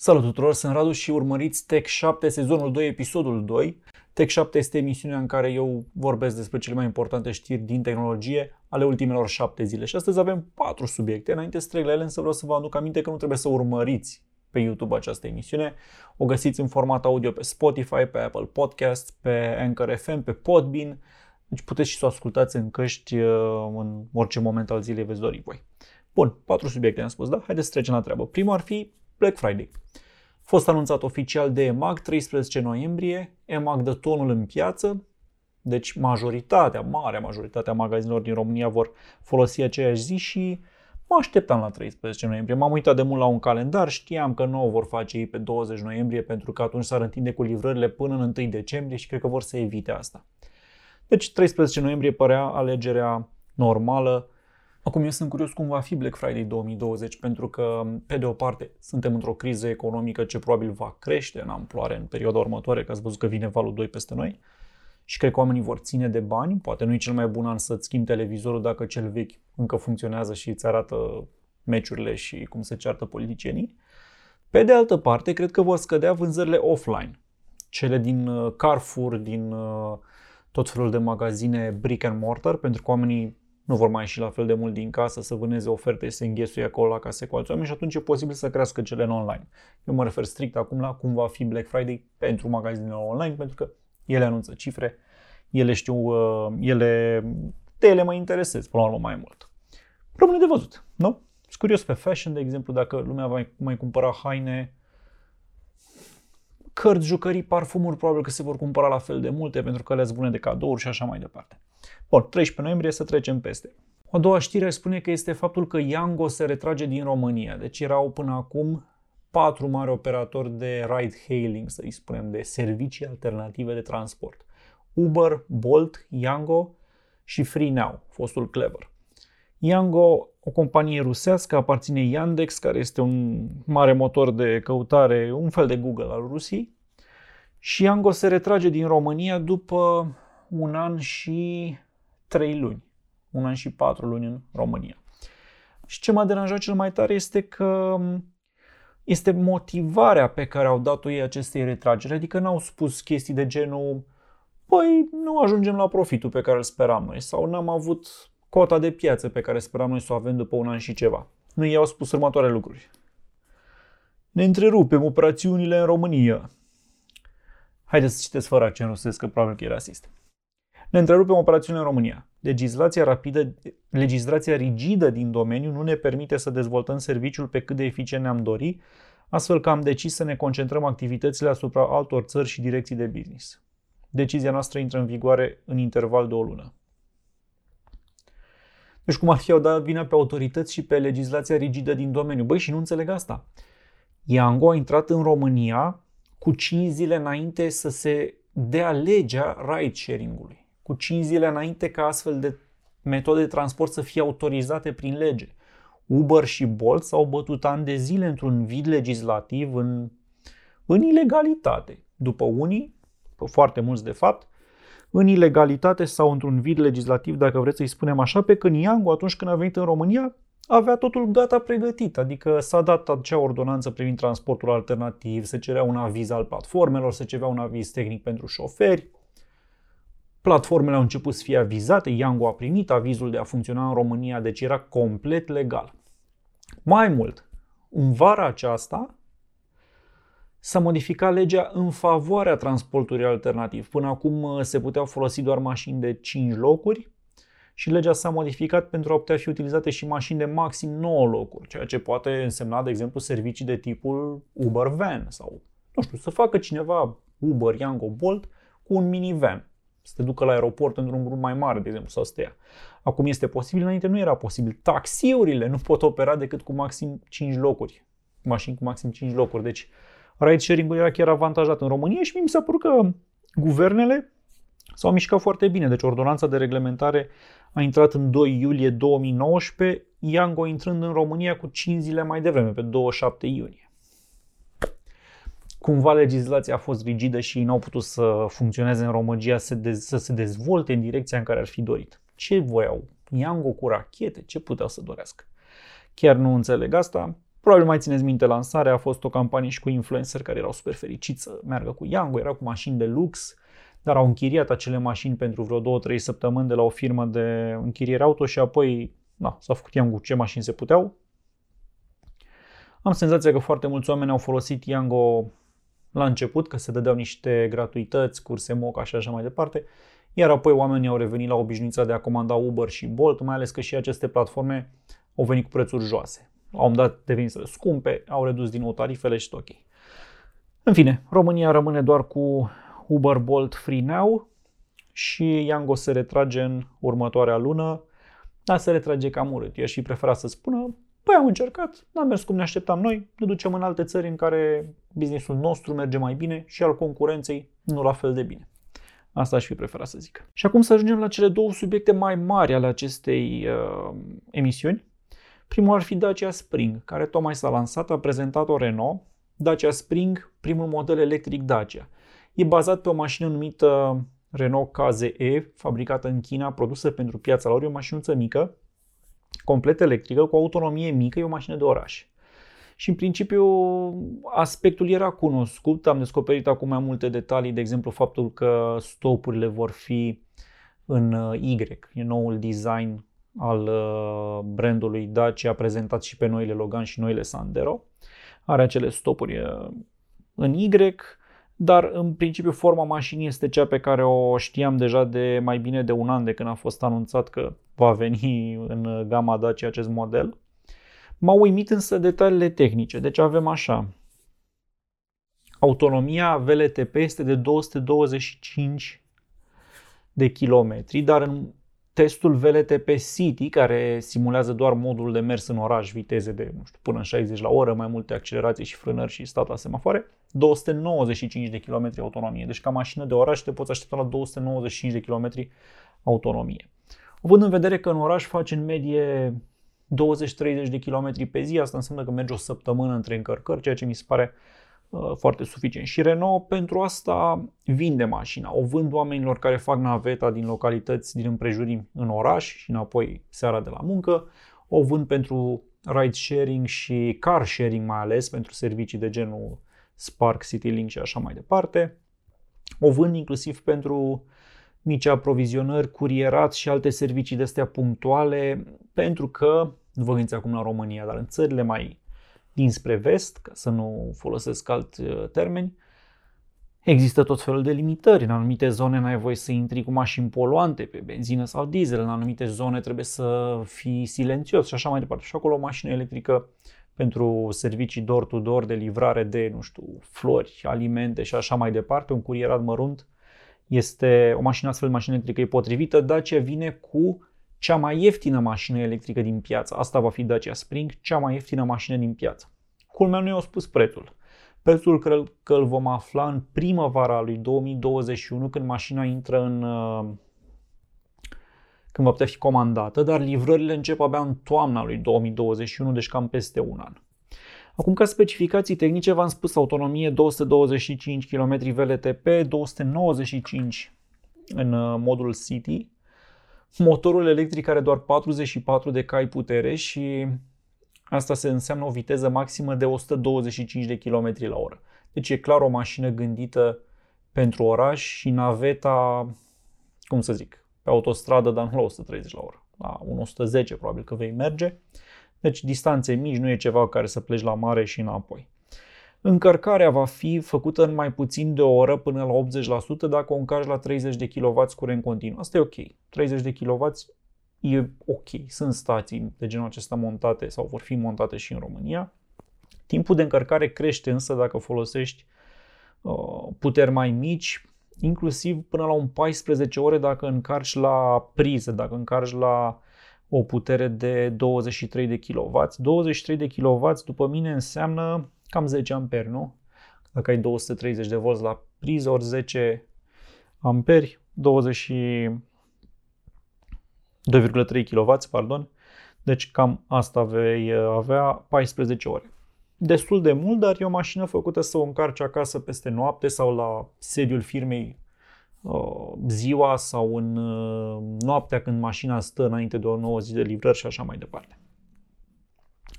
Salut tuturor, sunt Radu și urmăriți Tech 7, sezonul 2, episodul 2. Tech 7 este emisiunea în care eu vorbesc despre cele mai importante știri din tehnologie ale ultimelor 7 zile. Și astăzi avem 4 subiecte. Înainte să trec la ele, însă vreau să vă aduc aminte că nu trebuie să urmăriți pe YouTube această emisiune. O găsiți în format audio pe Spotify, pe Apple Podcast, pe Anchor FM, pe Podbean. Deci puteți și să o ascultați în căști uh, în orice moment al zilei veți dori voi. Bun, patru subiecte am spus, da? Haideți să trecem la treabă. Primul ar fi Black Friday. A fost anunțat oficial de EMAG 13 noiembrie. EMAG dă tonul în piață, deci majoritatea, marea majoritatea magazinelor din România vor folosi aceeași zi și mă așteptam la 13 noiembrie. M-am uitat de mult la un calendar, știam că nu o vor face ei pe 20 noiembrie pentru că atunci s-ar întinde cu livrările până în 1 decembrie și cred că vor să evite asta. Deci 13 noiembrie părea alegerea normală Acum eu sunt curios cum va fi Black Friday 2020 pentru că, pe de o parte, suntem într-o criză economică ce probabil va crește în amploare în perioada următoare, că ați văzut că vine valul 2 peste noi și cred că oamenii vor ține de bani. Poate nu e cel mai bun an să-ți schimbi televizorul dacă cel vechi încă funcționează și îți arată meciurile și cum se ceartă politicienii. Pe de altă parte, cred că vor scădea vânzările offline. Cele din uh, Carrefour, din uh, tot felul de magazine brick and mortar, pentru că oamenii nu vor mai ieși la fel de mult din casă să vâneze oferte și să înghesuie acolo la case cu alți oameni și atunci e posibil să crească cele în online. Eu mă refer strict acum la cum va fi Black Friday pentru magazinele online, pentru că ele anunță cifre, ele știu, uh, ele, de ele mă interesez până la urmă mai mult. Rămâne de văzut, nu? Sunt curios pe fashion, de exemplu, dacă lumea va mai, mai cumpăra haine, cărți, jucării, parfumuri, probabil că se vor cumpăra la fel de multe pentru că le bune de cadouri și așa mai departe. Bun, 13 noiembrie să trecem peste. O a doua știre spune că este faptul că Yango se retrage din România. Deci erau până acum patru mari operatori de ride-hailing, să-i spunem, de servicii alternative de transport. Uber, Bolt, Yango și FreeNow, fostul Clever. Yango, o companie rusească, aparține Yandex, care este un mare motor de căutare, un fel de Google al Rusiei. Și Yango se retrage din România după un an și trei luni. Un an și patru luni în România. Și ce m-a deranjat cel mai tare este că este motivarea pe care au dat-o ei acestei retrageri. Adică n-au spus chestii de genul păi nu ajungem la profitul pe care îl speram noi sau n-am avut cota de piață pe care speram noi să o avem după un an și ceva. Nu i-au spus următoarele lucruri. Ne întrerupem operațiunile în România. Haideți să citeți fără accent rusesc, că probabil că e rasist. Ne întrerupem operațiunile în România. Legislația rapidă, legislația rigidă din domeniu nu ne permite să dezvoltăm serviciul pe cât de eficient ne-am dori, astfel că am decis să ne concentrăm activitățile asupra altor țări și direcții de business. Decizia noastră intră în vigoare în interval de o lună. Deci cum ar fi au dat vina pe autorități și pe legislația rigidă din domeniu. Băi, și nu înțeleg asta. Yango a intrat în România cu 5 zile înainte să se dea legea ride-sharing-ului. Cu 5 zile înainte ca astfel de metode de transport să fie autorizate prin lege. Uber și Bolt s-au bătut ani de zile într-un vid legislativ în, în ilegalitate. După unii, foarte mulți de fapt, în ilegalitate sau într-un vid legislativ, dacă vreți să-i spunem așa, pe când Iangu, atunci când a venit în România, avea totul gata pregătit, adică s-a dat acea ordonanță privind transportul alternativ, se cerea un aviz al platformelor, se cerea un aviz tehnic pentru șoferi, platformele au început să fie avizate, Yango a primit avizul de a funcționa în România, deci era complet legal. Mai mult, în vara aceasta, s-a modificat legea în favoarea transportului alternativ. Până acum uh, se puteau folosi doar mașini de 5 locuri și legea s-a modificat pentru a putea fi utilizate și mașini de maxim 9 locuri, ceea ce poate însemna, de exemplu, servicii de tipul Uber Van sau, nu știu, să facă cineva Uber, Yango, Bolt cu un minivan să te ducă la aeroport într-un grup mai mare, de exemplu, sau să te ia. Acum este posibil, înainte nu era posibil. Taxiurile nu pot opera decât cu maxim 5 locuri, mașini cu maxim 5 locuri, deci ride sharing-ul era chiar avantajat în România și mi s-a părut că guvernele s-au mișcat foarte bine. Deci ordonanța de reglementare a intrat în 2 iulie 2019, Yango intrând în România cu 5 zile mai devreme, pe 27 iunie. Cumva legislația a fost rigidă și n-au putut să funcționeze în România, să, dez- să se dezvolte în direcția în care ar fi dorit. Ce voiau? Yango cu rachete? Ce puteau să dorească? Chiar nu înțeleg asta. Probabil mai țineți minte lansarea, a fost o campanie și cu influencer care erau super fericiți să meargă cu Yango, erau cu mașini de lux, dar au închiriat acele mașini pentru vreo 2-3 săptămâni de la o firmă de închiriere auto și apoi na, s-a făcut Yango ce mașini se puteau. Am senzația că foarte mulți oameni au folosit Yango la început, că se dădeau niște gratuități, curse moca și așa mai departe, iar apoi oamenii au revenit la obișnuința de a comanda Uber și Bolt, mai ales că și aceste platforme au venit cu prețuri joase. Au un dat deveniseră scumpe, au redus din nou tarifele și tot ok. În fine, România rămâne doar cu Uber Bolt Free Now și Yango se retrage în următoarea lună, dar se retrage cam urât. Eu și prefera să spună, păi am încercat, n-am mers cum ne așteptam noi, ne ducem în alte țări în care businessul nostru merge mai bine și al concurenței nu la fel de bine. Asta aș fi preferat să zic. Și acum să ajungem la cele două subiecte mai mari ale acestei uh, emisiuni. Primul ar fi Dacia Spring, care tocmai s-a lansat, a prezentat o Renault, Dacia Spring, primul model electric Dacia. E bazat pe o mașină numită Renault KZE, fabricată în China, produsă pentru piața lor, e o mașinuță mică, complet electrică, cu autonomie mică, e o mașină de oraș. Și în principiu aspectul era cunoscut, am descoperit acum mai multe detalii, de exemplu faptul că stopurile vor fi în uh, Y, e noul design al uh, brandului Dacia prezentat și pe noile Logan și noile Sandero. Are acele stopuri uh, în Y, dar în principiu forma mașinii este cea pe care o știam deja de mai bine de un an de când a fost anunțat că va veni în gama Dacia acest model. M-au uimit însă detaliile tehnice, deci avem așa. Autonomia VLTP este de 225 de kilometri, dar în testul VLTP City, care simulează doar modul de mers în oraș, viteze de nu știu, până în 60 la oră, mai multe accelerații și frânări și stat la semafoare, 295 de km autonomie. Deci ca mașină de oraș te poți aștepta la 295 de km autonomie. Având în vedere că în oraș faci în medie 20-30 de km pe zi, asta înseamnă că mergi o săptămână între încărcări, ceea ce mi se pare uh, foarte suficient. Și Renault pentru asta vinde mașina. O vând oamenilor care fac naveta din localități din împrejurim în oraș și înapoi seara de la muncă. O vând pentru ride sharing și car sharing mai ales, pentru servicii de genul Spark, CityLink și așa mai departe. O vând inclusiv pentru mici aprovizionări, curierat și alte servicii de astea punctuale, pentru că, nu vă gândiți acum la România, dar în țările mai dinspre vest, ca să nu folosesc alt uh, termeni, Există tot felul de limitări. În anumite zone n-ai voie să intri cu mașini poluante pe benzină sau diesel. În anumite zone trebuie să fii silențios și așa mai departe. Și acolo o mașină electrică pentru servicii door-to-door de livrare de, nu știu, flori, alimente și așa mai departe, un curierat mărunt, este o mașină astfel de mașină electrică e potrivită. Dacia vine cu cea mai ieftină mașină electrică din piață. Asta va fi Dacia Spring, cea mai ieftină mașină din piață. Culmea nu i-au spus prețul. Prețul că, că îl vom afla în primăvara lui 2021, când mașina intră în... Uh, când va putea fi comandată, dar livrările încep abia în toamna lui 2021, deci cam peste un an. Acum, ca specificații tehnice, v-am spus autonomie 225 km VLTP, 295 în uh, modul City, motorul electric are doar 44 de cai putere și asta se înseamnă o viteză maximă de 125 de km la oră. Deci e clar o mașină gândită pentru oraș și naveta, cum să zic, pe autostradă, dar nu la 130 la oră, la 110 probabil că vei merge. Deci distanțe mici nu e ceva care să pleci la mare și înapoi. Încărcarea va fi făcută în mai puțin de o oră până la 80% dacă o încarci la 30 de kW curent continuu. Asta e ok. 30 de kW e ok. Sunt stații de genul acesta montate sau vor fi montate și în România. Timpul de încărcare crește însă dacă folosești uh, puteri mai mici, inclusiv până la un 14 ore dacă încarci la priză, dacă încarci la o putere de 23 de kW. 23 de kW după mine înseamnă cam 10 amperi, nu? Dacă ai 230 de volți la priză, ori 10 amperi, 22,3 kW, pardon. Deci cam asta vei avea 14 ore. Destul de mult, dar e o mașină făcută să o încarci acasă peste noapte sau la sediul firmei Uh, ziua sau în uh, noaptea când mașina stă înainte de o nouă zi de livrări și așa mai departe.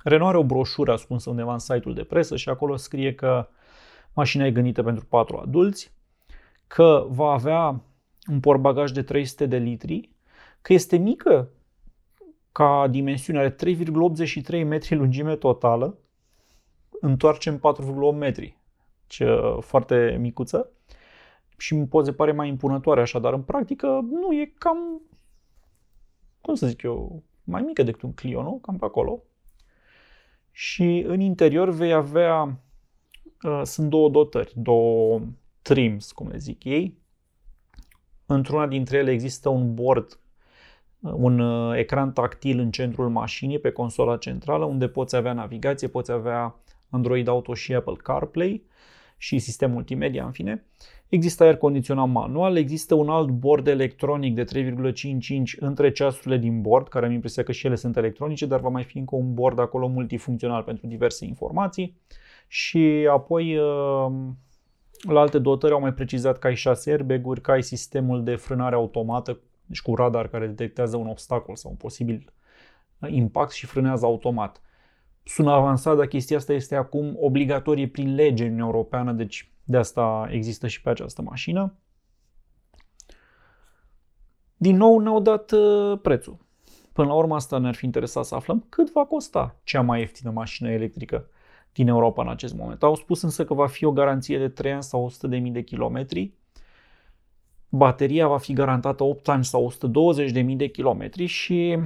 Renault are o broșură ascunsă undeva în site-ul de presă și acolo scrie că mașina e gândită pentru patru adulți, că va avea un portbagaj de 300 de litri, că este mică ca dimensiune, are 3,83 metri lungime totală, întoarcem 4,8 metri, ce foarte micuță și mi poate pare mai impunătoare așa, dar în practică nu e cam, cum să zic eu, mai mică decât un Clio, nu? Cam pe acolo. Și în interior vei avea, uh, sunt două dotări, două trims, cum le zic ei. Într-una dintre ele există un board, uh, un uh, ecran tactil în centrul mașinii, pe consola centrală, unde poți avea navigație, poți avea Android Auto și Apple CarPlay și sistem multimedia, în fine. Există aer condiționat manual, există un alt bord electronic de 3,5 inch între ceasurile din bord, care am impresia că și ele sunt electronice, dar va mai fi încă un bord acolo multifuncțional pentru diverse informații. Și apoi uh, la alte dotări au mai precizat că ai 6 airbag-uri, că ai sistemul de frânare automată, deci cu radar care detectează un obstacol sau un posibil impact și frânează automat. Sună avansat, dar chestia asta este acum obligatorie prin lege în Europeană, deci de asta există și pe această mașină. Din nou ne-au dat uh, prețul. Până la urmă asta ne-ar fi interesat să aflăm cât va costa cea mai ieftină mașină electrică din Europa în acest moment. Au spus însă că va fi o garanție de 3 ani sau 100.000 de kilometri. Bateria va fi garantată 8 ani sau 120.000 de kilometri și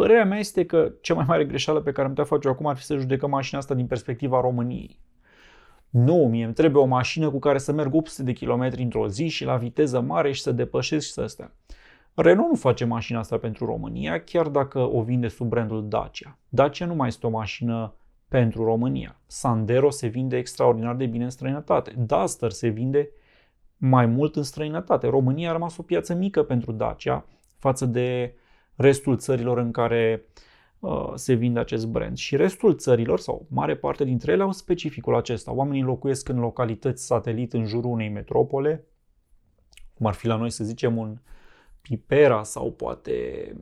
părerea mea este că cea mai mare greșeală pe care am putea face acum ar fi să judecăm mașina asta din perspectiva României. Nu, mie îmi trebuie o mașină cu care să merg 800 de km într-o zi și la viteză mare și să depășesc și să stea. Renault nu face mașina asta pentru România, chiar dacă o vinde sub brandul Dacia. Dacia nu mai este o mașină pentru România. Sandero se vinde extraordinar de bine în străinătate. Duster se vinde mai mult în străinătate. România a rămas o piață mică pentru Dacia față de restul țărilor în care uh, Uh, se vinde acest brand. Și restul țărilor, sau mare parte dintre ele, au specificul acesta. Oamenii locuiesc în localități satelit în jurul unei metropole, cum ar fi la noi să zicem un Pipera sau poate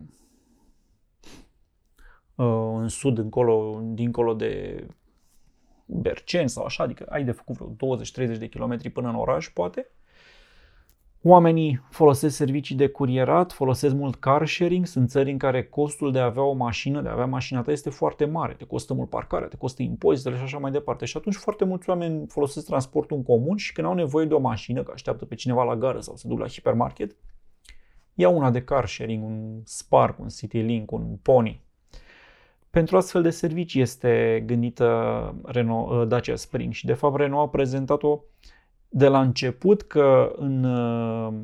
uh, în sud, încolo, dincolo de Bercen sau așa, adică ai de făcut vreo 20-30 de kilometri până în oraș, poate. Oamenii folosesc servicii de curierat, folosesc mult car sharing, sunt țări în care costul de a avea o mașină, de a avea mașina ta este foarte mare, te costă mult parcarea, te costă impozitele și așa mai departe. Și atunci foarte mulți oameni folosesc transportul în comun și când au nevoie de o mașină, că așteaptă pe cineva la gară sau se duc la hipermarket, iau una de car sharing, un Spark, un Citylink, un Pony. Pentru astfel de servicii este gândită Renault, Dacia Spring și de fapt Renault a prezentat-o de la început că în uh,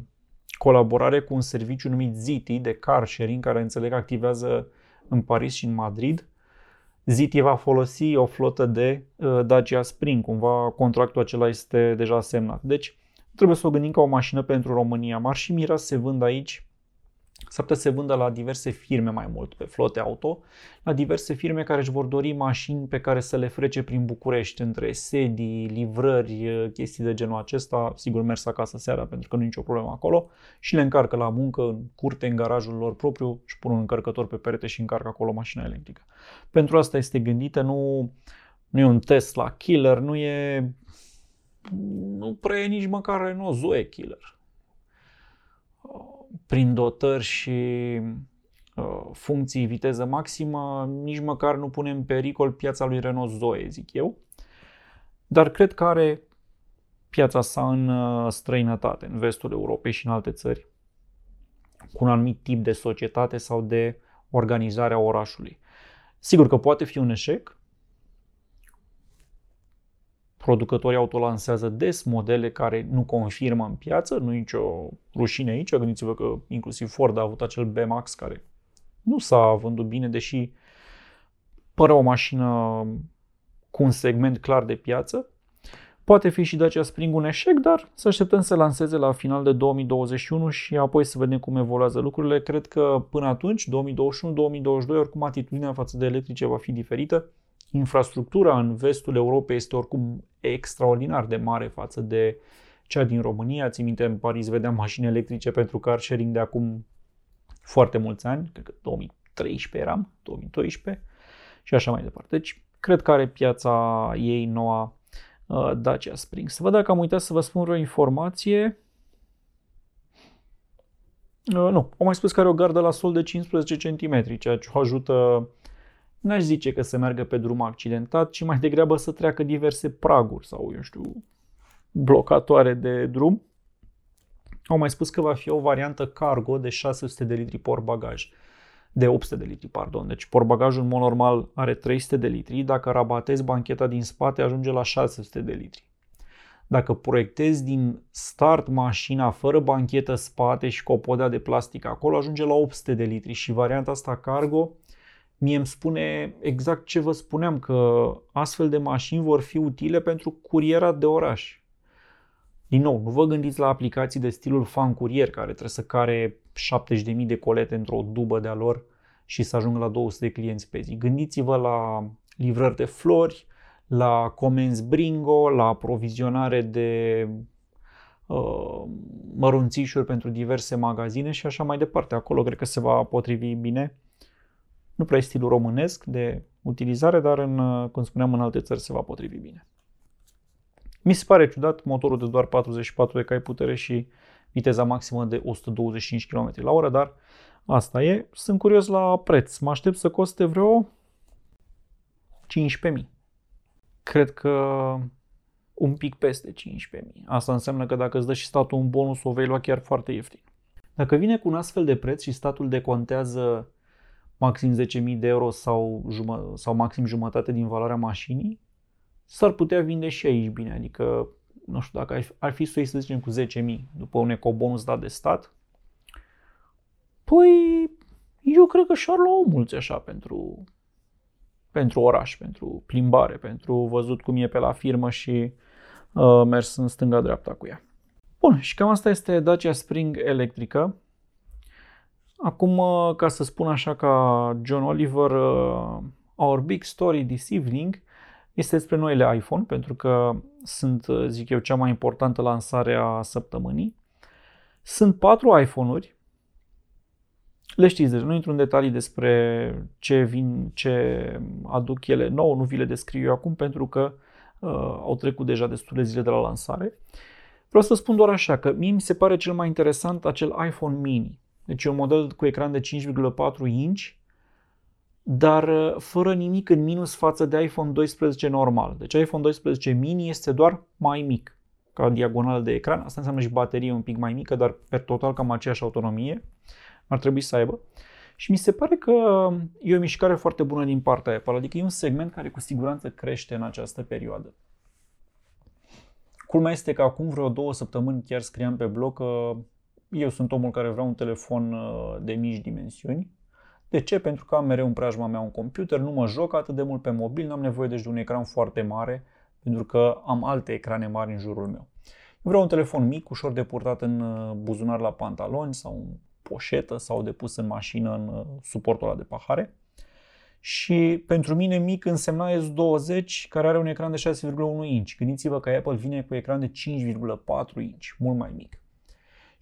colaborare cu un serviciu numit Ziti de car sharing, care înțeleg activează în Paris și în Madrid, Ziti va folosi o flotă de uh, Dacia Spring, cumva contractul acela este deja semnat. Deci trebuie să o gândim ca o mașină pentru România. M-ar și mira să se vând aici S-ar putea să se vândă la diverse firme mai mult pe flote auto, la diverse firme care își vor dori mașini pe care să le frece prin București, între sedii, livrări, chestii de genul acesta, sigur mers acasă seara pentru că nu e nicio problemă acolo, și le încarcă la muncă, în curte, în garajul lor propriu, și pun un încărcător pe perete și încarcă acolo mașina electrică. Pentru asta este gândită, nu, nu e un Tesla killer, nu e nu prea e nici măcar Renault Zoe killer prin dotări și uh, funcții viteză maximă, nici măcar nu pune în pericol piața lui Renault Zoe, zic eu. Dar cred că are piața sa în uh, străinătate, în vestul Europei și în alte țări, cu un anumit tip de societate sau de organizare a orașului. Sigur că poate fi un eșec, producătorii auto lansează des modele care nu confirmă în piață, nu e nicio rușine aici. Gândiți-vă că inclusiv Ford a avut acel B-Max care nu s-a vândut bine, deși părea o mașină cu un segment clar de piață. Poate fi și Dacia Spring un eșec, dar să așteptăm să lanseze la final de 2021 și apoi să vedem cum evoluează lucrurile. Cred că până atunci, 2021-2022, oricum atitudinea față de electrice va fi diferită infrastructura în vestul Europei este oricum extraordinar de mare față de cea din România. Țin minte, în Paris vedeam mașini electrice pentru car sharing de acum foarte mulți ani, cred că 2013 eram, 2012. și așa mai departe. Deci, cred că are piața ei noua uh, Dacia Spring. Să văd dacă am uitat să vă spun o informație. Uh, nu, am mai spus că are o gardă la sol de 15 cm, ceea ce o ajută, n-aș zice că să meargă pe drum accidentat, ci mai degrabă să treacă diverse praguri sau, eu știu, blocatoare de drum. Au mai spus că va fi o variantă cargo de 600 de litri por bagaj. De 800 de litri, pardon. Deci portbagajul în mod normal are 300 de litri. Dacă rabatezi bancheta din spate, ajunge la 600 de litri. Dacă proiectezi din start mașina fără banchetă spate și cu o podea de plastic acolo, ajunge la 800 de litri și varianta asta cargo mie îmi spune exact ce vă spuneam, că astfel de mașini vor fi utile pentru curierat de oraș. Din nou, nu vă gândiți la aplicații de stilul fan curier, care trebuie să care 70.000 de colete într-o dubă de-a lor și să ajungă la 200 de clienți pe zi. Gândiți-vă la livrări de flori, la comenzi Bringo, la aprovizionare de uh, mărunțișuri pentru diverse magazine și așa mai departe. Acolo cred că se va potrivi bine. Nu prea e stilul românesc de utilizare, dar în, uh, cum spuneam, în alte țări se va potrivi bine. Mi se pare ciudat motorul de doar 44 de cai putere și viteza maximă de 125 km la oră, dar asta e. Sunt curios la preț. Mă aștept să coste vreo 15.000 cred că un pic peste 15.000. Asta înseamnă că dacă îți dă și statul un bonus, o vei lua chiar foarte ieftin. Dacă vine cu un astfel de preț și statul decontează maxim 10.000 de euro sau, jumă, sau maxim jumătate din valoarea mașinii, s-ar putea vinde și aici bine. Adică, nu știu, dacă ar fi să să zicem cu 10.000 după un ecobonus dat de stat, păi eu cred că și-ar lua o mulți așa pentru, pentru oraș, pentru plimbare, pentru văzut cum e pe la firmă și uh, mers în stânga-dreapta cu ea. Bun, și cam asta este Dacia Spring electrică. Acum, uh, ca să spun așa ca John Oliver, uh, our big story this evening este despre noile iPhone, pentru că sunt, uh, zic eu, cea mai importantă lansare a săptămânii. Sunt patru iPhone-uri le știți, deci nu intru în detalii despre ce vin, ce aduc ele nou, nu vi le descriu eu acum pentru că uh, au trecut deja destule zile de la lansare. Vreau să spun doar așa, că mie mi se pare cel mai interesant acel iPhone mini. Deci e un model cu ecran de 5,4 inch, dar uh, fără nimic în minus față de iPhone 12 normal. Deci iPhone 12 mini este doar mai mic ca diagonală de ecran. Asta înseamnă și baterie un pic mai mică, dar pe total cam aceeași autonomie ar trebui să aibă. Și mi se pare că e o mișcare foarte bună din partea Apple, adică e un segment care cu siguranță crește în această perioadă. Culmea este că acum vreo două săptămâni chiar scriam pe blog că eu sunt omul care vrea un telefon uh, de mici dimensiuni. De ce? Pentru că am mereu în preajma mea un computer, nu mă joc atât de mult pe mobil, n-am nevoie deci de un ecran foarte mare, pentru că am alte ecrane mari în jurul meu. Vreau un telefon mic, ușor de purtat în uh, buzunar la pantaloni sau un poșetă sau de pus în mașină în uh, suportul ăla de pahare. Și pentru mine mic însemna S20 care are un ecran de 6,1 inch. Gândiți-vă că Apple vine cu ecran de 5,4 inch, mult mai mic.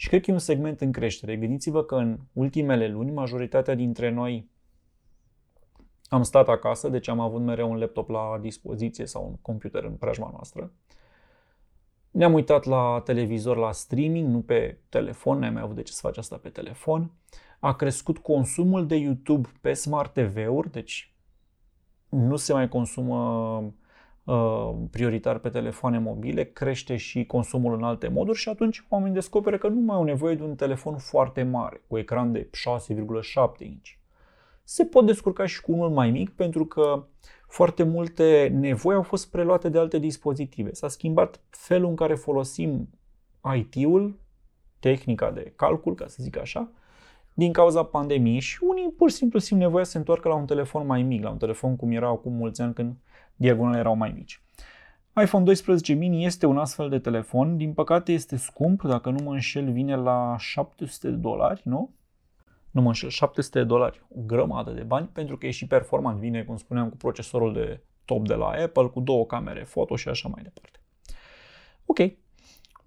Și cred că e un segment în creștere. Gândiți-vă că în ultimele luni majoritatea dintre noi am stat acasă, deci am avut mereu un laptop la dispoziție sau un computer în preajma noastră. Ne-am uitat la televizor, la streaming, nu pe telefon, n-am mai avut de ce să faci asta pe telefon. A crescut consumul de YouTube pe Smart TV-uri, deci nu se mai consumă uh, prioritar pe telefoane mobile, crește și consumul în alte moduri și atunci oamenii descoperă că nu mai au nevoie de un telefon foarte mare, cu ecran de 6,7 inch. Se pot descurca și cu unul mai mic pentru că foarte multe nevoi au fost preluate de alte dispozitive. S-a schimbat felul în care folosim IT-ul, tehnica de calcul, ca să zic așa, din cauza pandemiei și unii pur și simplu simt nevoia să se întoarcă la un telefon mai mic, la un telefon cum era acum mulți ani când diagonale erau mai mici. iPhone 12 mini este un astfel de telefon, din păcate este scump, dacă nu mă înșel vine la 700 de dolari, nu? nu mă înșel, 700 de dolari, o grămadă de bani, pentru că e și performant, vine, cum spuneam, cu procesorul de top de la Apple, cu două camere foto și așa mai departe. Ok,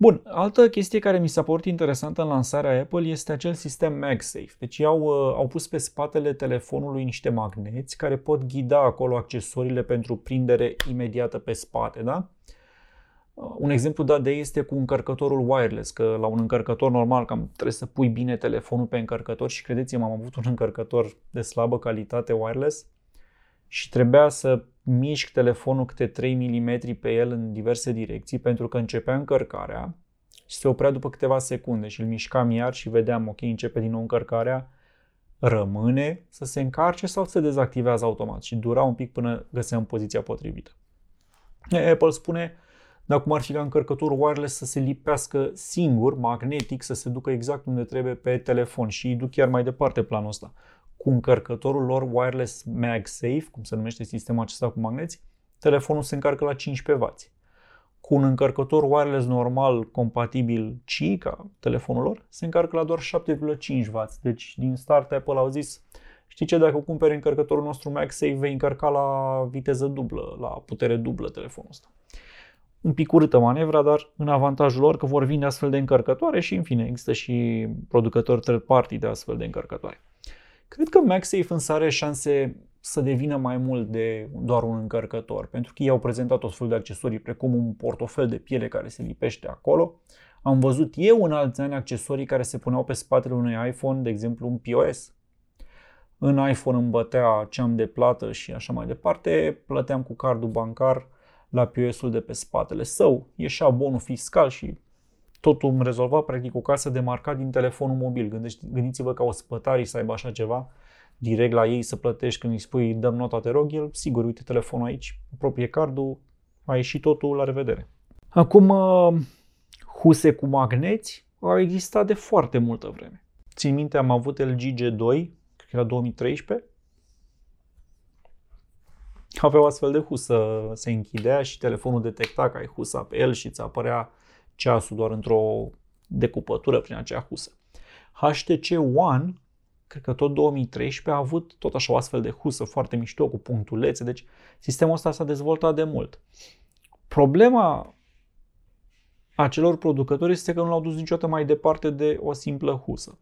Bun, altă chestie care mi s-a părut interesantă în lansarea Apple este acel sistem MagSafe. Deci au, uh, au pus pe spatele telefonului niște magneți care pot ghida acolo accesoriile pentru prindere imediată pe spate, da? Uh, un exemplu dat de ei este cu încărcătorul wireless, că la un încărcător normal cam trebuie să pui bine telefonul pe încărcător și credeți-mă, am avut un încărcător de slabă calitate wireless și trebuia să mișc telefonul câte 3 mm pe el în diverse direcții pentru că începea încărcarea și se oprea după câteva secunde și îl mișcam iar și vedeam, ok, începe din nou încărcarea, rămâne să se încarce sau se dezactivează automat și dura un pic până găseam poziția potrivită. Apple spune, dar cum ar fi ca încărcătorul wireless să se lipească singur, magnetic, să se ducă exact unde trebuie pe telefon și îi duc chiar mai departe planul ăsta cu încărcătorul lor wireless MagSafe, cum se numește sistemul acesta cu magneți, telefonul se încarcă la 15W. Cu un încărcător wireless normal compatibil Qi, ca telefonul lor, se încarcă la doar 7,5W. Deci din start Apple au zis, știi ce, dacă cumperi încărcătorul nostru MagSafe, vei încărca la viteză dublă, la putere dublă telefonul ăsta. Un pic urâtă manevra, dar în avantajul lor că vor vinde astfel de încărcătoare și, în fine, există și producători third party de astfel de încărcătoare. Cred că MagSafe însă are șanse să devină mai mult de doar un încărcător, pentru că ei au prezentat o fel de accesorii precum un portofel de piele care se lipește acolo. Am văzut eu în alți ani accesorii care se puneau pe spatele unui iPhone, de exemplu un POS. În iPhone îmi bătea ceam de plată și așa mai departe, plăteam cu cardul bancar la POS-ul de pe spatele său, ieșea bonul fiscal și totul îmi rezolva practic o casă de marcat din telefonul mobil. Gândiți-vă ca o spătarii să aibă așa ceva, direct la ei să plătești când îi spui dăm nota, te rog, el, sigur, uite telefonul aici, apropie cardul, a ieșit totul, la revedere. Acum, uh, huse cu magneți au existat de foarte multă vreme. Țin minte, am avut LG G2, cred că era 2013, avea o astfel de husă, se închidea și telefonul detecta că ai husa pe el și ți apărea ceasul doar într-o decupătură prin acea husă. HTC One, cred că tot 2013, a avut tot așa o astfel de husă foarte mișto cu punctulețe, deci sistemul ăsta s-a dezvoltat de mult. Problema acelor producători este că nu l-au dus niciodată mai departe de o simplă husă.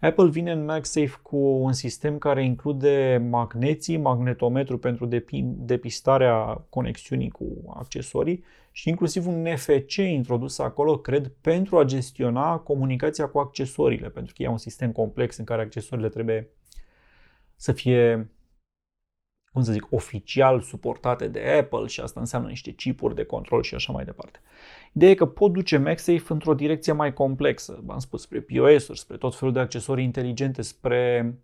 Apple vine în MagSafe cu un sistem care include magneții, magnetometru pentru depistarea conexiunii cu accesorii și inclusiv un NFC introdus acolo, cred, pentru a gestiona comunicația cu accesoriile, pentru că e un sistem complex în care accesoriile trebuie să fie cum să zic, oficial suportate de Apple și asta înseamnă niște chipuri de control și așa mai departe. Ideea e că pot duce MagSafe într-o direcție mai complexă, v-am spus, spre POS-uri, spre tot felul de accesorii inteligente, spre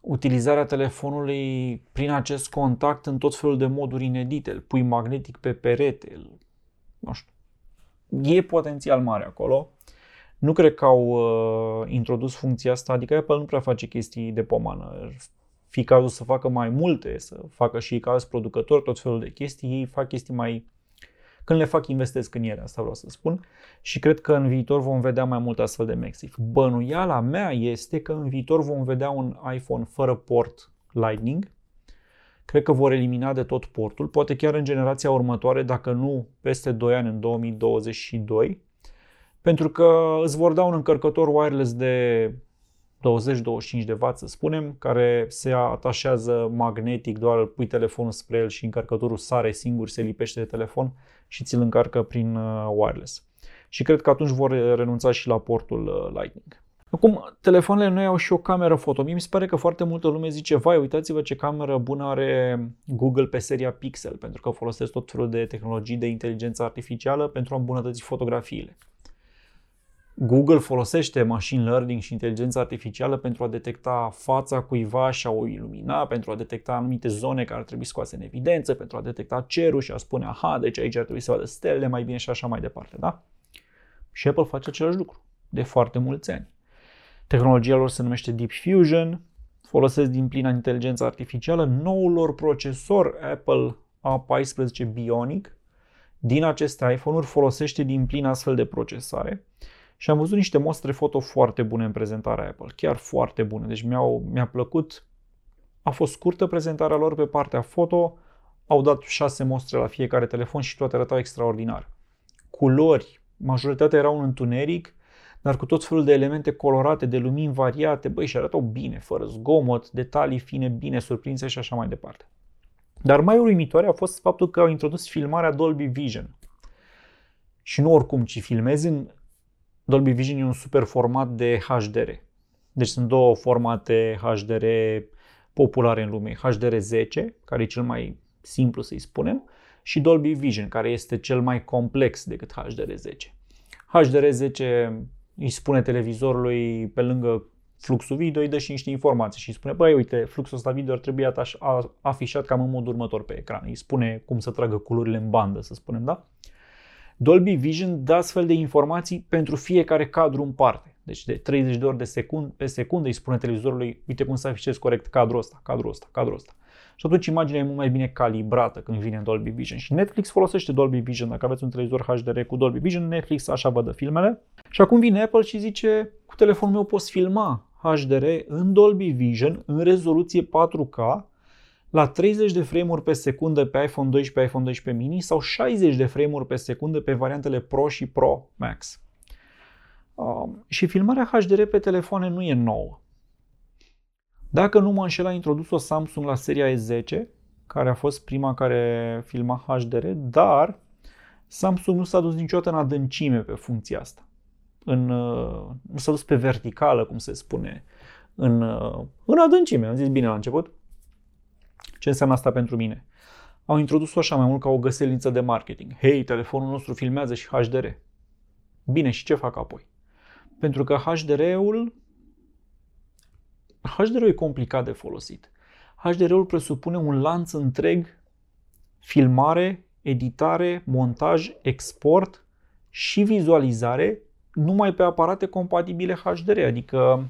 utilizarea telefonului prin acest contact în tot felul de moduri inedite. Îl pui magnetic pe perete, îl, nu știu. E potențial mare acolo. Nu cred că au uh, introdus funcția asta, adică Apple nu prea face chestii de pomană fi cazul să facă mai multe, să facă și ca alți producători tot felul de chestii, ei fac chestii mai... Când le fac, investesc în ele, asta vreau să spun. Și cred că în viitor vom vedea mai mult astfel de Maxif. Bănuiala mea este că în viitor vom vedea un iPhone fără port Lightning. Cred că vor elimina de tot portul, poate chiar în generația următoare, dacă nu peste 2 ani, în 2022, pentru că îți vor da un încărcător wireless de 20-25 de W, să spunem, care se atașează magnetic, doar pui telefonul spre el și încărcătorul sare singur, se lipește de telefon și ți-l încarcă prin uh, wireless. Și cred că atunci vor renunța și la portul uh, Lightning. Acum, telefoanele noi au și o cameră foto. Mie mi se pare că foarte multă lume zice, vai, uitați-vă ce cameră bună are Google pe seria Pixel, pentru că folosesc tot felul de tehnologii de inteligență artificială pentru a îmbunătăți fotografiile. Google folosește machine learning și inteligența artificială pentru a detecta fața cuiva și a o ilumina, pentru a detecta anumite zone care ar trebui scoase în evidență, pentru a detecta cerul și a spune, aha, deci aici ar trebui să vadă stele mai bine și așa mai departe, da? Și Apple face același lucru de foarte mulți ani. Tehnologia lor se numește Deep Fusion, folosesc din plină inteligența artificială. Noul lor procesor Apple A14 Bionic din aceste iPhone-uri folosește din plin astfel de procesare și am văzut niște mostre foto foarte bune în prezentarea Apple, chiar foarte bune. Deci mi-au, mi-a plăcut, a fost scurtă prezentarea lor pe partea foto, au dat șase mostre la fiecare telefon și toate arătau extraordinar. Culori majoritatea erau în întuneric, dar cu tot felul de elemente colorate, de lumini variate, băi, și arătau bine, fără zgomot, detalii fine, bine surprinse și așa mai departe. Dar mai uimitoare a fost faptul că au introdus filmarea Dolby Vision. Și nu oricum, ci filmezi în Dolby Vision e un super format de HDR. Deci sunt două formate HDR populare în lume. HDR10, care e cel mai simplu să-i spunem, și Dolby Vision, care este cel mai complex decât HDR10. HDR10 îi spune televizorului pe lângă fluxul video, îi dă și niște informații și îi spune, băi, uite, fluxul ăsta video ar trebui ataș, a, afișat cam în modul următor pe ecran. Îi spune cum să tragă culorile în bandă, să spunem, da? Dolby Vision dă astfel de informații pentru fiecare cadru în parte. Deci de 30 de ori de secund, pe secundă îi spune televizorului, uite cum să afișezi corect cadrul ăsta, cadrul ăsta, cadrul ăsta. Și atunci imaginea e mult mai bine calibrată când vine în Dolby Vision. Și Netflix folosește Dolby Vision. Dacă aveți un televizor HDR cu Dolby Vision, Netflix așa vă dă filmele. Și acum vine Apple și zice, cu telefonul meu poți filma HDR în Dolby Vision în rezoluție 4K la 30 de frame-uri pe secundă pe iPhone 12 pe iPhone 12 mini sau 60 de frame-uri pe secundă pe variantele Pro și Pro Max. Um, și filmarea HDR pe telefoane nu e nouă. Dacă nu mă înșel, a introdus-o Samsung la seria E10, care a fost prima care filma HDR, dar Samsung nu s-a dus niciodată în adâncime pe funcția asta. În, uh, nu s-a dus pe verticală, cum se spune, în, uh, în adâncime. Am zis bine la început. Ce înseamnă asta pentru mine? Au introdus-o așa mai mult ca o găselință de marketing. Hei, telefonul nostru filmează și HDR. Bine, și ce fac apoi? Pentru că HDR-ul HDR-ul e complicat de folosit. HDR-ul presupune un lanț întreg filmare, editare, montaj, export și vizualizare numai pe aparate compatibile HDR, adică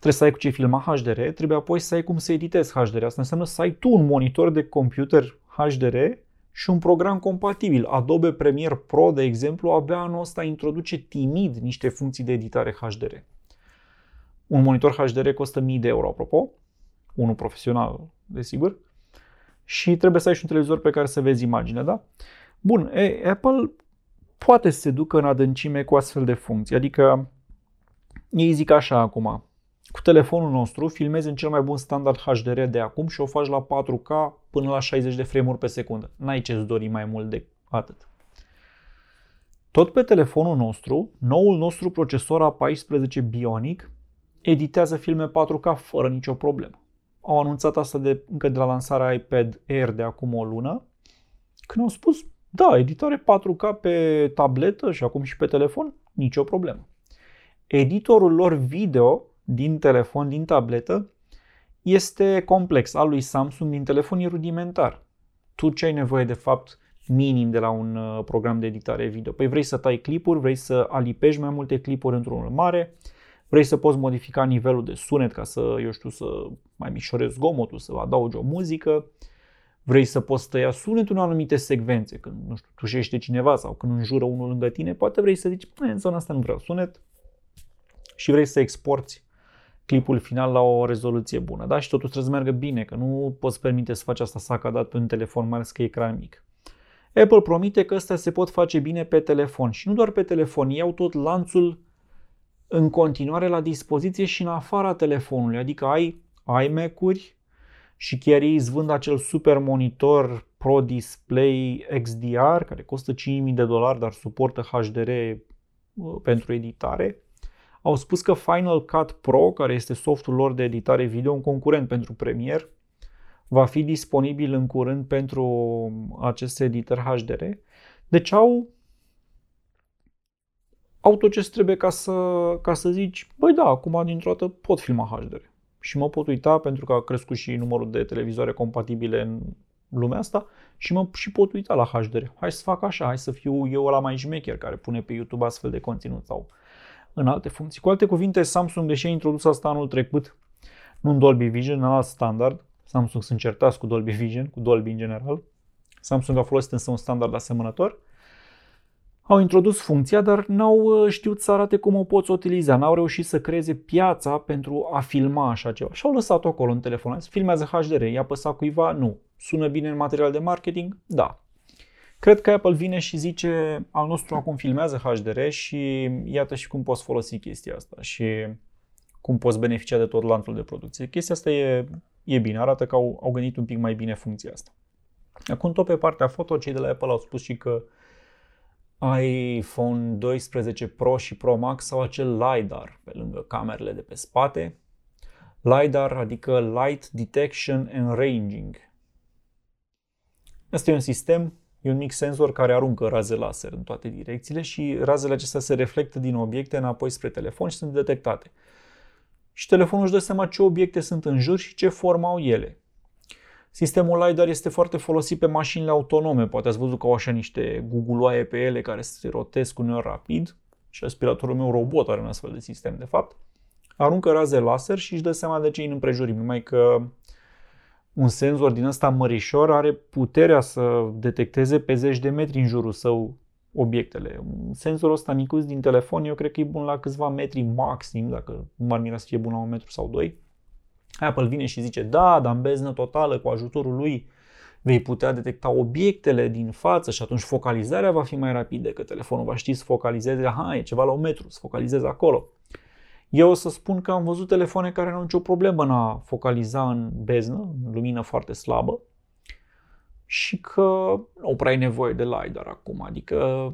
trebuie să ai cu ce filma HDR, trebuie apoi să ai cum să editezi HDR. Asta înseamnă să ai tu un monitor de computer HDR și un program compatibil. Adobe Premiere Pro, de exemplu, abia anul ăsta introduce timid niște funcții de editare HDR. Un monitor HDR costă 1000 de euro, apropo, unul profesional, desigur, și trebuie să ai și un televizor pe care să vezi imaginea, da? Bun, e, Apple poate să se ducă în adâncime cu astfel de funcții, adică ei zic așa acum, cu telefonul nostru filmezi în cel mai bun standard HDR de acum și o faci la 4K până la 60 de frame-uri pe secundă. N-ai ce-ți dori mai mult de atât. Tot pe telefonul nostru, noul nostru procesor A14 Bionic editează filme 4K fără nicio problemă. Au anunțat asta de, încă de la lansarea iPad Air de acum o lună, când au spus, da, editare 4K pe tabletă și acum și pe telefon, nicio problemă. Editorul lor video din telefon, din tabletă, este complex. Al lui Samsung din telefon e rudimentar. Tu ce ai nevoie de fapt minim de la un uh, program de editare video? Păi vrei să tai clipuri, vrei să alipești mai multe clipuri într-unul mare, vrei să poți modifica nivelul de sunet ca să, eu știu, să mai mișorezi zgomotul, să adaugi o muzică, vrei să poți tăia sunetul în anumite secvențe, când, nu știu, tușește cineva sau când înjură unul lângă tine, poate vrei să zici, în zona asta nu vreau sunet și vrei să exporti clipul final la o rezoluție bună, da? Și totul trebuie să meargă bine, că nu poți permite să faci asta sacadat pe un telefon, mai ales că e ecran mic. Apple promite că astea se pot face bine pe telefon și nu doar pe telefon, iau tot lanțul în continuare la dispoziție și în afara telefonului, adică ai iMac-uri și chiar ei îți vând acel super monitor Pro Display XDR care costă 5000 de dolari, dar suportă HDR uh, pentru editare. Au spus că Final Cut Pro, care este softul lor de editare video, un concurent pentru Premiere, va fi disponibil în curând pentru aceste editări HDR. Deci au au tot ce trebuie ca să, ca să zici, băi da, acum dintr-o dată pot filma HDR. Și mă pot uita pentru că a crescut și numărul de televizoare compatibile în lumea asta și mă și pot uita la HDR. Hai să fac așa, hai să fiu eu la mai șmecher care pune pe YouTube astfel de conținut sau în alte funcții. Cu alte cuvinte, Samsung, deși a introdus asta anul trecut, nu în Dolby Vision, în alt standard, Samsung sunt certați cu Dolby Vision, cu Dolby în general, Samsung a folosit însă un standard asemănător, au introdus funcția, dar n-au uh, știut să arate cum o poți utiliza. N-au reușit să creeze piața pentru a filma așa ceva. Și au lăsat-o acolo în telefon. Filmează HDR. I-a păsat cuiva? Nu. Sună bine în material de marketing? Da. Cred că Apple vine și zice, al nostru acum filmează HDR și iată și cum poți folosi chestia asta și cum poți beneficia de tot lanțul de producție. Chestia asta e, e bine, arată că au, au gândit un pic mai bine funcția asta. Acum tot pe partea foto, cei de la Apple au spus și că iPhone 12 Pro și Pro Max au acel LiDAR pe lângă camerele de pe spate. LiDAR adică Light Detection and Ranging. Asta e un sistem, e un mic senzor care aruncă raze laser în toate direcțiile și razele acestea se reflectă din obiecte înapoi spre telefon și sunt detectate. Și telefonul își dă seama ce obiecte sunt în jur și ce formă au ele. Sistemul LiDAR este foarte folosit pe mașinile autonome. Poate ați văzut că au așa niște guguloaie pe ele care se rotesc uneori rapid și aspiratorul meu robot are un astfel de sistem, de fapt. Aruncă raze laser și își dă seama de ce în împrejurim, numai că un senzor din ăsta mărișor are puterea să detecteze pe zeci de metri în jurul său obiectele. Senzorul ăsta micuț din telefon, eu cred că e bun la câțiva metri maxim, dacă nu m-ar mira să fie bun la un metru sau doi. Apple vine și zice, da, dar în beznă totală, cu ajutorul lui, vei putea detecta obiectele din față și atunci focalizarea va fi mai rapidă, că telefonul va ști să focalizeze, aha, e ceva la un metru, să focalizeze acolo. Eu o să spun că am văzut telefoane care nu au nicio problemă în a focaliza în beznă, în lumină foarte slabă, și că nu prea ai nevoie de LiDAR acum, adică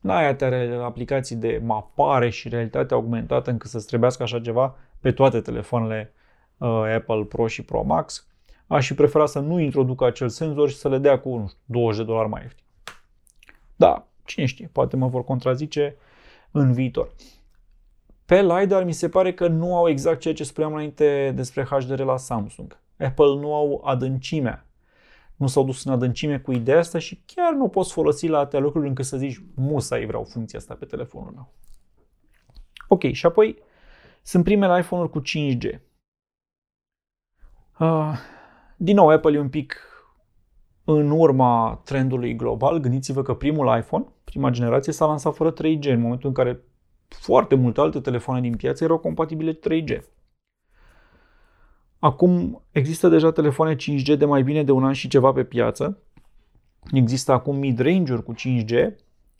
n-ai atâtea aplicații de mapare și realitate augmentată încât să-ți trebuiască așa ceva pe toate telefoanele uh, Apple Pro și Pro Max. Aș fi prefera să nu introducă acel senzor și să le dea cu nu știu, 20 de dolari mai ieftin. Da, cine știe, poate mă vor contrazice în viitor. Pe LiDAR mi se pare că nu au exact ceea ce spuneam înainte despre HDR la Samsung. Apple nu au adâncimea. Nu s-au dus în adâncime cu ideea asta și chiar nu poți folosi la atâtea lucruri încât să zici musai vreau funcția asta pe telefonul meu. Ok, și apoi sunt primele iPhone-uri cu 5G. Uh, din nou, Apple e un pic în urma trendului global. Gândiți-vă că primul iPhone, prima generație, s-a lansat fără 3G, în momentul în care foarte multe alte telefoane din piață erau compatibile 3G. Acum există deja telefoane 5G de mai bine de un an și ceva pe piață. Există acum mid-range-uri cu 5G.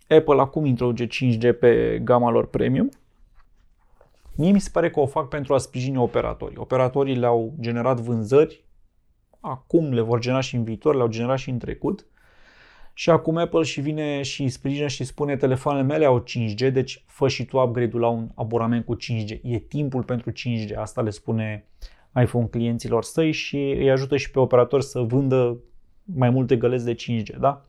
Apple acum introduce 5G pe gama lor premium. Mie mi se pare că o fac pentru a sprijini operatorii. Operatorii le-au generat vânzări, acum le vor genera și în viitor, le-au generat și în trecut. Și acum Apple și vine și sprijină și spune telefoanele mele au 5G, deci fă și tu upgrade-ul la un abonament cu 5G. E timpul pentru 5G, asta le spune iPhone clienților săi și îi ajută și pe operatori să vândă mai multe găleți de 5G, da?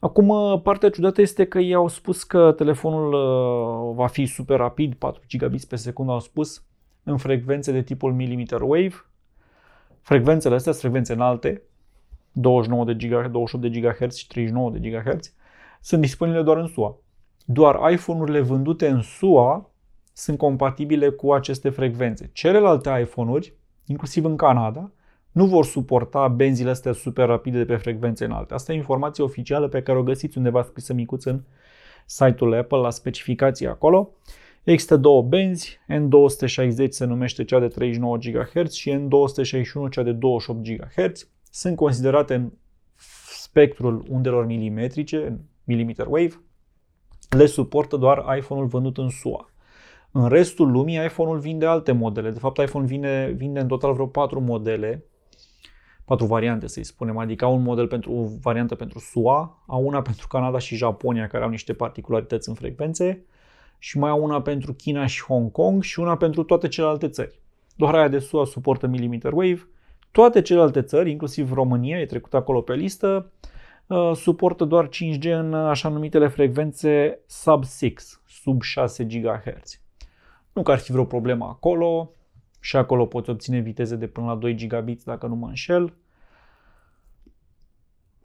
Acum, partea ciudată este că ei au spus că telefonul uh, va fi super rapid, 4 gigabits pe secundă au spus, în frecvențe de tipul millimeter wave. Frecvențele astea sunt frecvențe înalte, 29 de GHz, 28 de GHz și 39 de GHz, sunt disponibile doar în SUA. Doar iPhone-urile vândute în SUA sunt compatibile cu aceste frecvențe. Celelalte iPhone-uri, inclusiv în Canada, nu vor suporta benzile astea super rapide de pe frecvențe înalte. Asta e informație oficială pe care o găsiți undeva scrisă micuț în site-ul Apple, la specificații acolo. Există două benzi, N260 se numește cea de 39 GHz și N261 cea de 28 GHz. Sunt considerate în spectrul undelor milimetrice, millimeter wave. Le suportă doar iPhone-ul vândut în SUA. În restul lumii, iPhone-ul vinde alte modele. De fapt, iPhone vine, vinde în total vreo patru modele, patru variante să-i spunem, adică un model pentru o variantă pentru SUA, au una pentru Canada și Japonia, care au niște particularități în frecvențe, și mai au una pentru China și Hong Kong și una pentru toate celelalte țări. Doar aia de SUA suportă millimeter wave, toate celelalte țări, inclusiv România, e trecut acolo pe listă, uh, suportă doar 5G în așa numitele frecvențe sub 6, sub 6 GHz. Nu că ar fi vreo problemă acolo, și acolo poți obține viteze de până la 2 gigabits dacă nu mă înșel.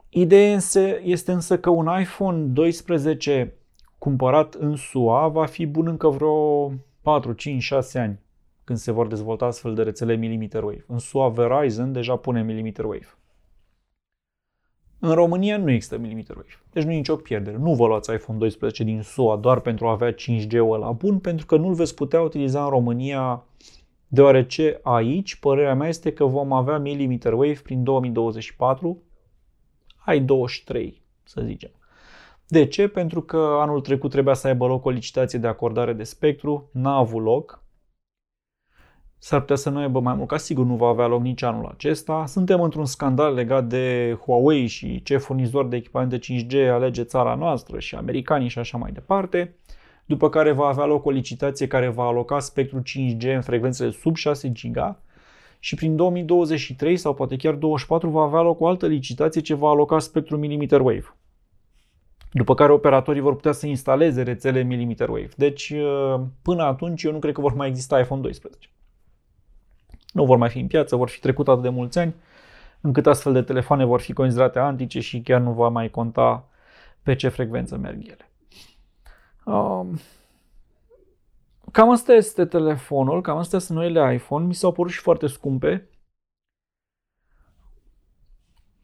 Ideea este însă că un iPhone 12 cumpărat în SUA va fi bun încă vreo 4, 5, 6 ani când se vor dezvolta astfel de rețele millimeter wave. În SUA Verizon deja pune millimeter wave. În România nu există millimeter wave, deci nu e nicio pierdere. Nu vă luați iPhone 12 din SUA doar pentru a avea 5G-ul la bun, pentru că nu-l veți putea utiliza în România, deoarece aici părerea mea este că vom avea millimeter wave prin 2024, ai 23 să zicem. De ce? Pentru că anul trecut trebuia să aibă loc o licitație de acordare de spectru, n-a avut loc. S-ar putea să nu aibă mai mult, ca sigur nu va avea loc nici anul acesta. Suntem într-un scandal legat de Huawei și ce furnizor de echipamente 5G alege țara noastră și americanii și așa mai departe. După care va avea loc o licitație care va aloca spectru 5G în frecvențele sub 6 GHz și prin 2023 sau poate chiar 2024 va avea loc o altă licitație ce va aloca spectru millimeter wave. După care operatorii vor putea să instaleze rețele millimeter wave. Deci uh, până atunci eu nu cred că vor mai exista iPhone 12. Nu vor mai fi în piață, vor fi trecut atât de mulți ani încât astfel de telefoane vor fi considerate antice și chiar nu va mai conta pe ce frecvență merg ele. Um, Cam asta este telefonul, cam astea sunt noile iPhone. Mi s-au părut și foarte scumpe.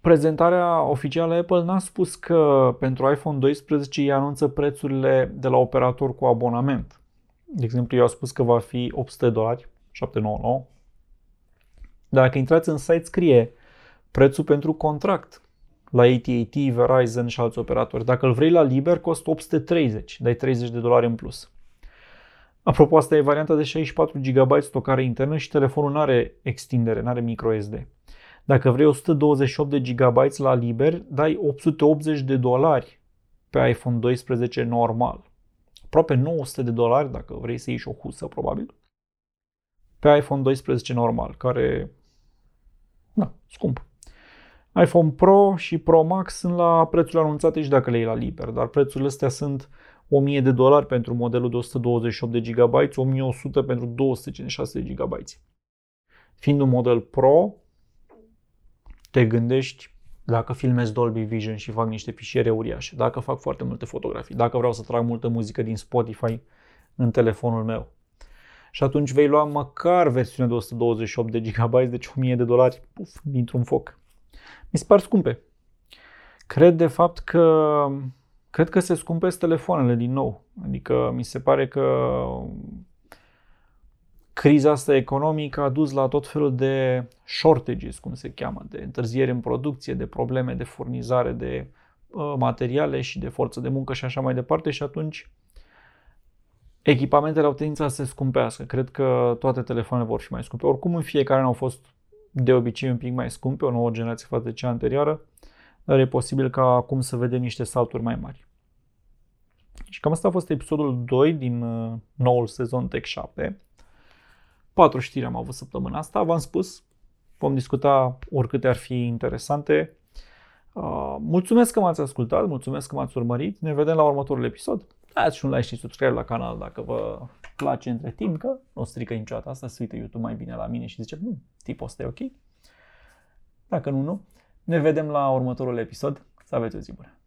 Prezentarea oficială Apple n-a spus că pentru iPhone 12 îi anunță prețurile de la operator cu abonament. De exemplu, eu au spus că va fi 800 dolari, 799. Dacă intrați în site, scrie prețul pentru contract la AT&T, Verizon și alți operatori. Dacă îl vrei la liber, costă 830, dai 30 de dolari în plus. Apropo, asta e varianta de 64 GB stocare internă și telefonul nu are extindere, nu are microSD. Dacă vrei 128 de GB la liber, dai 880 de dolari pe iPhone 12 normal. Aproape 900 de dolari dacă vrei să ieși și o husă, probabil. Pe iPhone 12 normal, care, da, scump. iPhone Pro și Pro Max sunt la prețurile anunțate și dacă le iei la liber, dar prețurile astea sunt 1000 de dolari pentru modelul de 128 de GB, 1100 pentru 256 de GB. Fiind un model Pro, te gândești dacă filmez Dolby Vision și fac niște fișiere uriașe, dacă fac foarte multe fotografii, dacă vreau să trag multă muzică din Spotify în telefonul meu. Și atunci vei lua măcar versiunea de 128 de GB, deci 1000 de dolari, puf, dintr-un foc. Mi se par scumpe. Cred de fapt că Cred că se scumpesc telefoanele din nou. Adică mi se pare că criza asta economică a dus la tot felul de shortages, cum se cheamă, de întârzieri în producție, de probleme de furnizare de uh, materiale și de forță de muncă și așa mai departe și atunci echipamentele au tendința să se scumpească. Cred că toate telefoanele vor fi mai scumpe. Oricum în fiecare an au fost de obicei un pic mai scumpe, o nouă generație față de cea anterioară, dar e posibil ca acum să vedem niște salturi mai mari. Și cam asta a fost episodul 2 din uh, noul sezon Tech 7. Patru știri am avut săptămâna asta, v-am spus. Vom discuta oricâte ar fi interesante. Uh, mulțumesc că m-ați ascultat, mulțumesc că m-ați urmărit. Ne vedem la următorul episod. Dați și un like și subscribe la canal dacă vă place între timp, că nu strică niciodată asta, se uită YouTube mai bine la mine și zice, hm, tipul ăsta e ok. Dacă nu, nu. Ne vedem la următorul episod. Să aveți o zi bună!